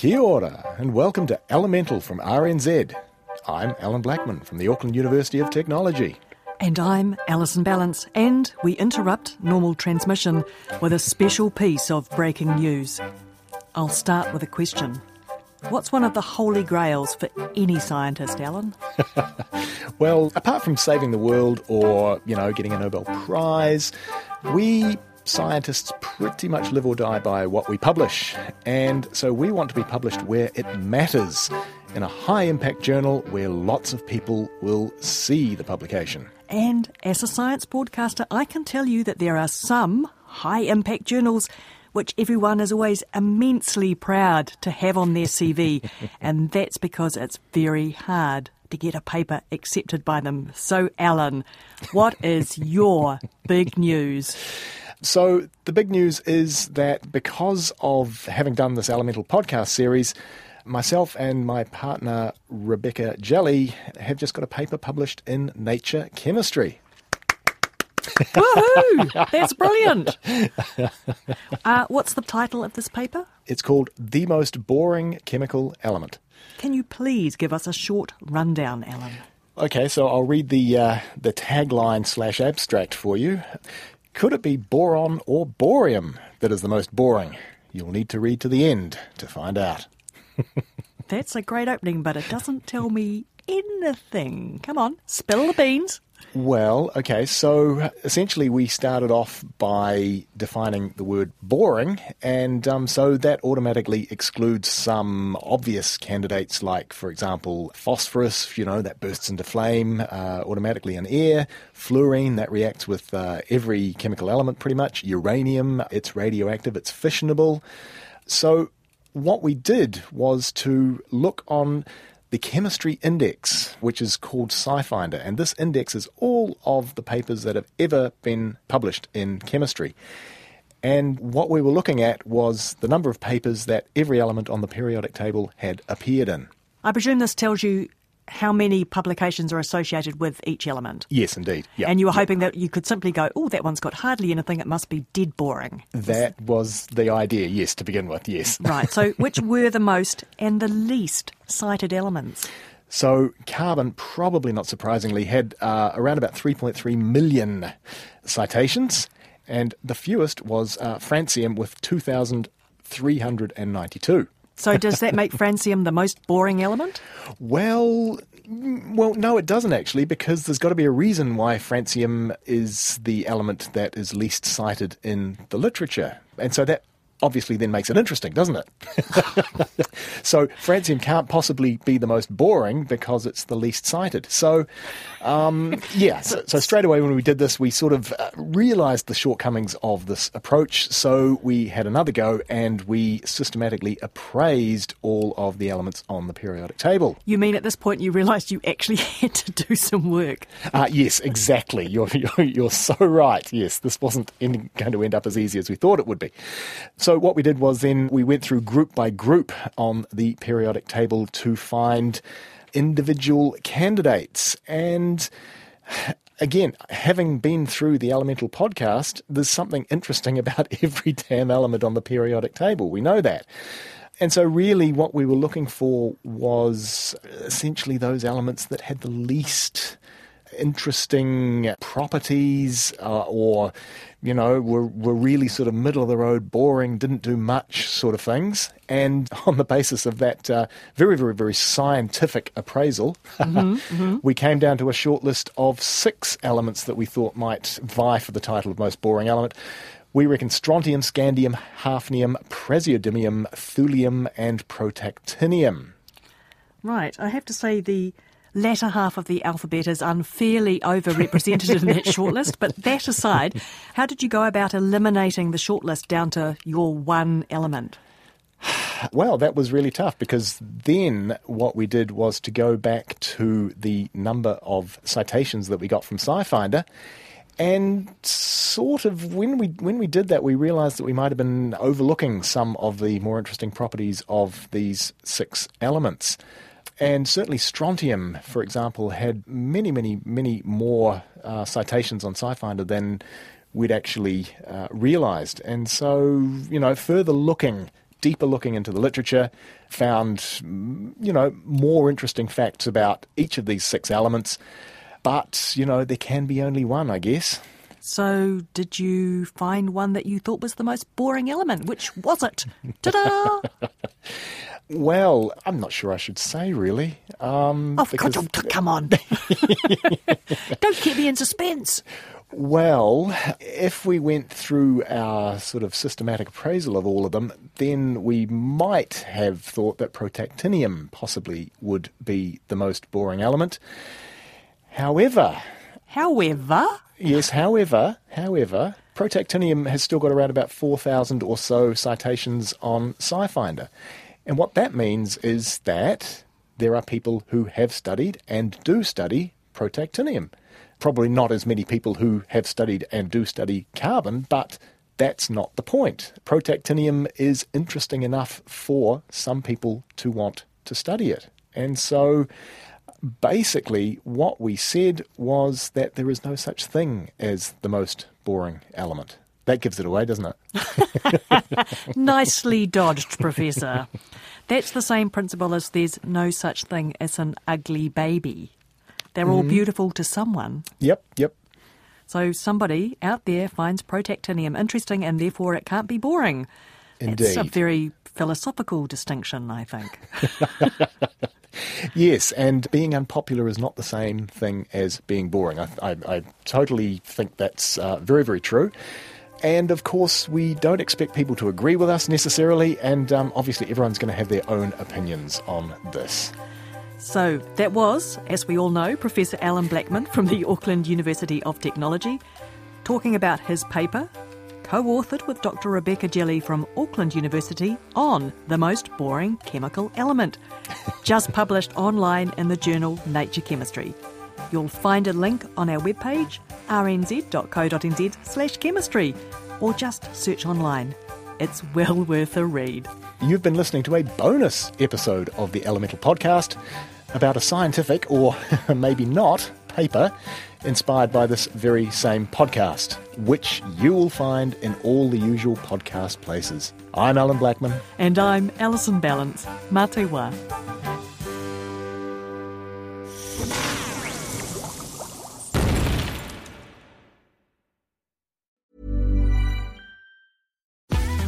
Kia ora, and welcome to Elemental from RNZ. I'm Alan Blackman from the Auckland University of Technology. And I'm Alison Ballance, and we interrupt normal transmission with a special piece of breaking news. I'll start with a question. What's one of the holy grails for any scientist, Alan? Well, apart from saving the world or, you know, getting a Nobel Prize, we scientists pretty much live or die by what we publish. And so we want to be published where it matters, in a high impact journal where lots of people will see the publication. And as a science broadcaster, I can tell you that there are some high impact journals which everyone is always immensely proud to have on their CV, and that's because it's very hard to get a paper accepted by them. So, Alan, what is your big news? So, the big news is that because of having done this Elemental podcast series, myself and my partner Rebecca Jelley have just got a paper published in Nature Chemistry. Woohoo! That's brilliant. Uh, what's the title of this paper? It's called The Most Boring Chemical Element. Can you please give us a short rundown, Alan? Okay, so I'll read the uh, the tagline slash abstract for you. Could it be boron or bohrium that is the most boring? You'll need to read to the end to find out. That's a great opening, but it doesn't tell me anything. Come on, spill the beans. Well, okay, so essentially we started off by defining the word boring, and um, so that automatically excludes some obvious candidates, like, for example, phosphorus, you know, that bursts into flame uh, automatically in air, fluorine, that reacts with uh, every chemical element pretty much, uranium, it's radioactive, it's fissionable. So what we did was to look on the chemistry index, which is called SciFinder, and this index is all of the papers that have ever been published in chemistry. And what we were looking at was the number of papers that every element on the periodic table had appeared in. I presume this tells you how many publications are associated with each element. Yes, indeed. Yeah. And you were hoping that you could simply go, oh, that one's got hardly anything, it must be dead boring. that was the idea, yes, to begin with, yes. Right, so which were the most and the least cited elements? So carbon, probably not surprisingly, had uh, around about 3.3 million citations, and the fewest was uh, francium with 2,392. So does that make francium the most boring element? Well, mm, well, no, it doesn't actually, because there's got to be a reason why francium is the element that is least cited in the literature, and so that obviously then makes it interesting, doesn't it? so francium can't possibly be the most boring because it's the least cited. So, um, yeah, so, so straight away when we did this, we sort of uh, realised the shortcomings of this approach. So we had another go and we systematically appraised all of the elements on the periodic table. You mean at this point you realised you actually had to do some work? Uh, yes, exactly. You're, you're, you're so right. Yes, this wasn't in, going to end up as easy as we thought it would be. So what we did was then we went through group by group on the periodic table to find individual candidates. And again, having been through the Elemental podcast, there's something interesting about every damn element on the periodic table. We know that. And so, really, what we were looking for was essentially those elements that had the least interesting properties uh, or, you know, were, were really sort of middle of the road, boring, didn't do much sort of things. And on the basis of that uh, very, very, very scientific appraisal, we came down to a short list of six elements that we thought might vie for the title of most boring element. We reckon strontium, scandium, hafnium, praseodymium, thulium, and protactinium. Right, I have to say the latter half of the alphabet is unfairly overrepresented in that shortlist. But that aside, how did you go about eliminating the shortlist down to your one element? Well, that was really tough because then what we did was to go back to the number of citations that we got from SciFinder. And sort of when we when we did that, we realised that we might have been overlooking some of the more interesting properties of these six elements. And certainly strontium, for example, had many, many, many more uh, citations on SciFinder than we'd actually uh, realised. And so, you know, further looking, deeper looking into the literature, found, you know, more interesting facts about each of these six elements. But, you know, there can be only one, I guess. So, did you find one that you thought was the most boring element? Which was it? Ta da! Well, I'm not sure I should say really. Um, Oh, because- God, oh, come on. Don't keep me in suspense. Well, if we went through our sort of systematic appraisal of all of them, then we might have thought that protactinium possibly would be the most boring element. However, However, yes, however, however, protactinium has still got around about 4,000 or so citations on SciFinder. And what that means is that there are people who have studied and do study protactinium. Probably not as many people who have studied and do study carbon, but that's not the point. Protactinium is interesting enough for some people to want to study it. And so basically what we said was that there is no such thing as the most boring element. That gives it away, doesn't it? nicely dodged, Professor. That's the same principle as there's no such thing as an ugly baby. They're all beautiful to someone. Yep, yep. So somebody out there finds protactinium interesting and therefore it can't be boring. Indeed. It's a very philosophical distinction, I think. Yes, and being unpopular is not the same thing as being boring. I, I, I totally think that's uh, very, very true. And of course, we don't expect people to agree with us necessarily, and um, obviously, everyone's going to have their own opinions on this. So that was, as we all know, Professor Alan Blackman from the Auckland University of Technology talking about his paper, co authored with Dr. Rebecca Jelley from Auckland University on the most boring chemical element, just published online in the journal Nature Chemistry. You'll find a link on our webpage, rnz.co.nz slash chemistry, or just search online. It's well worth a read. You've been listening to a bonus episode of the Elemental Podcast about a scientific, or maybe not, paper inspired by this very same podcast, which you will find in all the usual podcast places. I'm Alan Blackman. And I'm Alison Ballance. Matewa.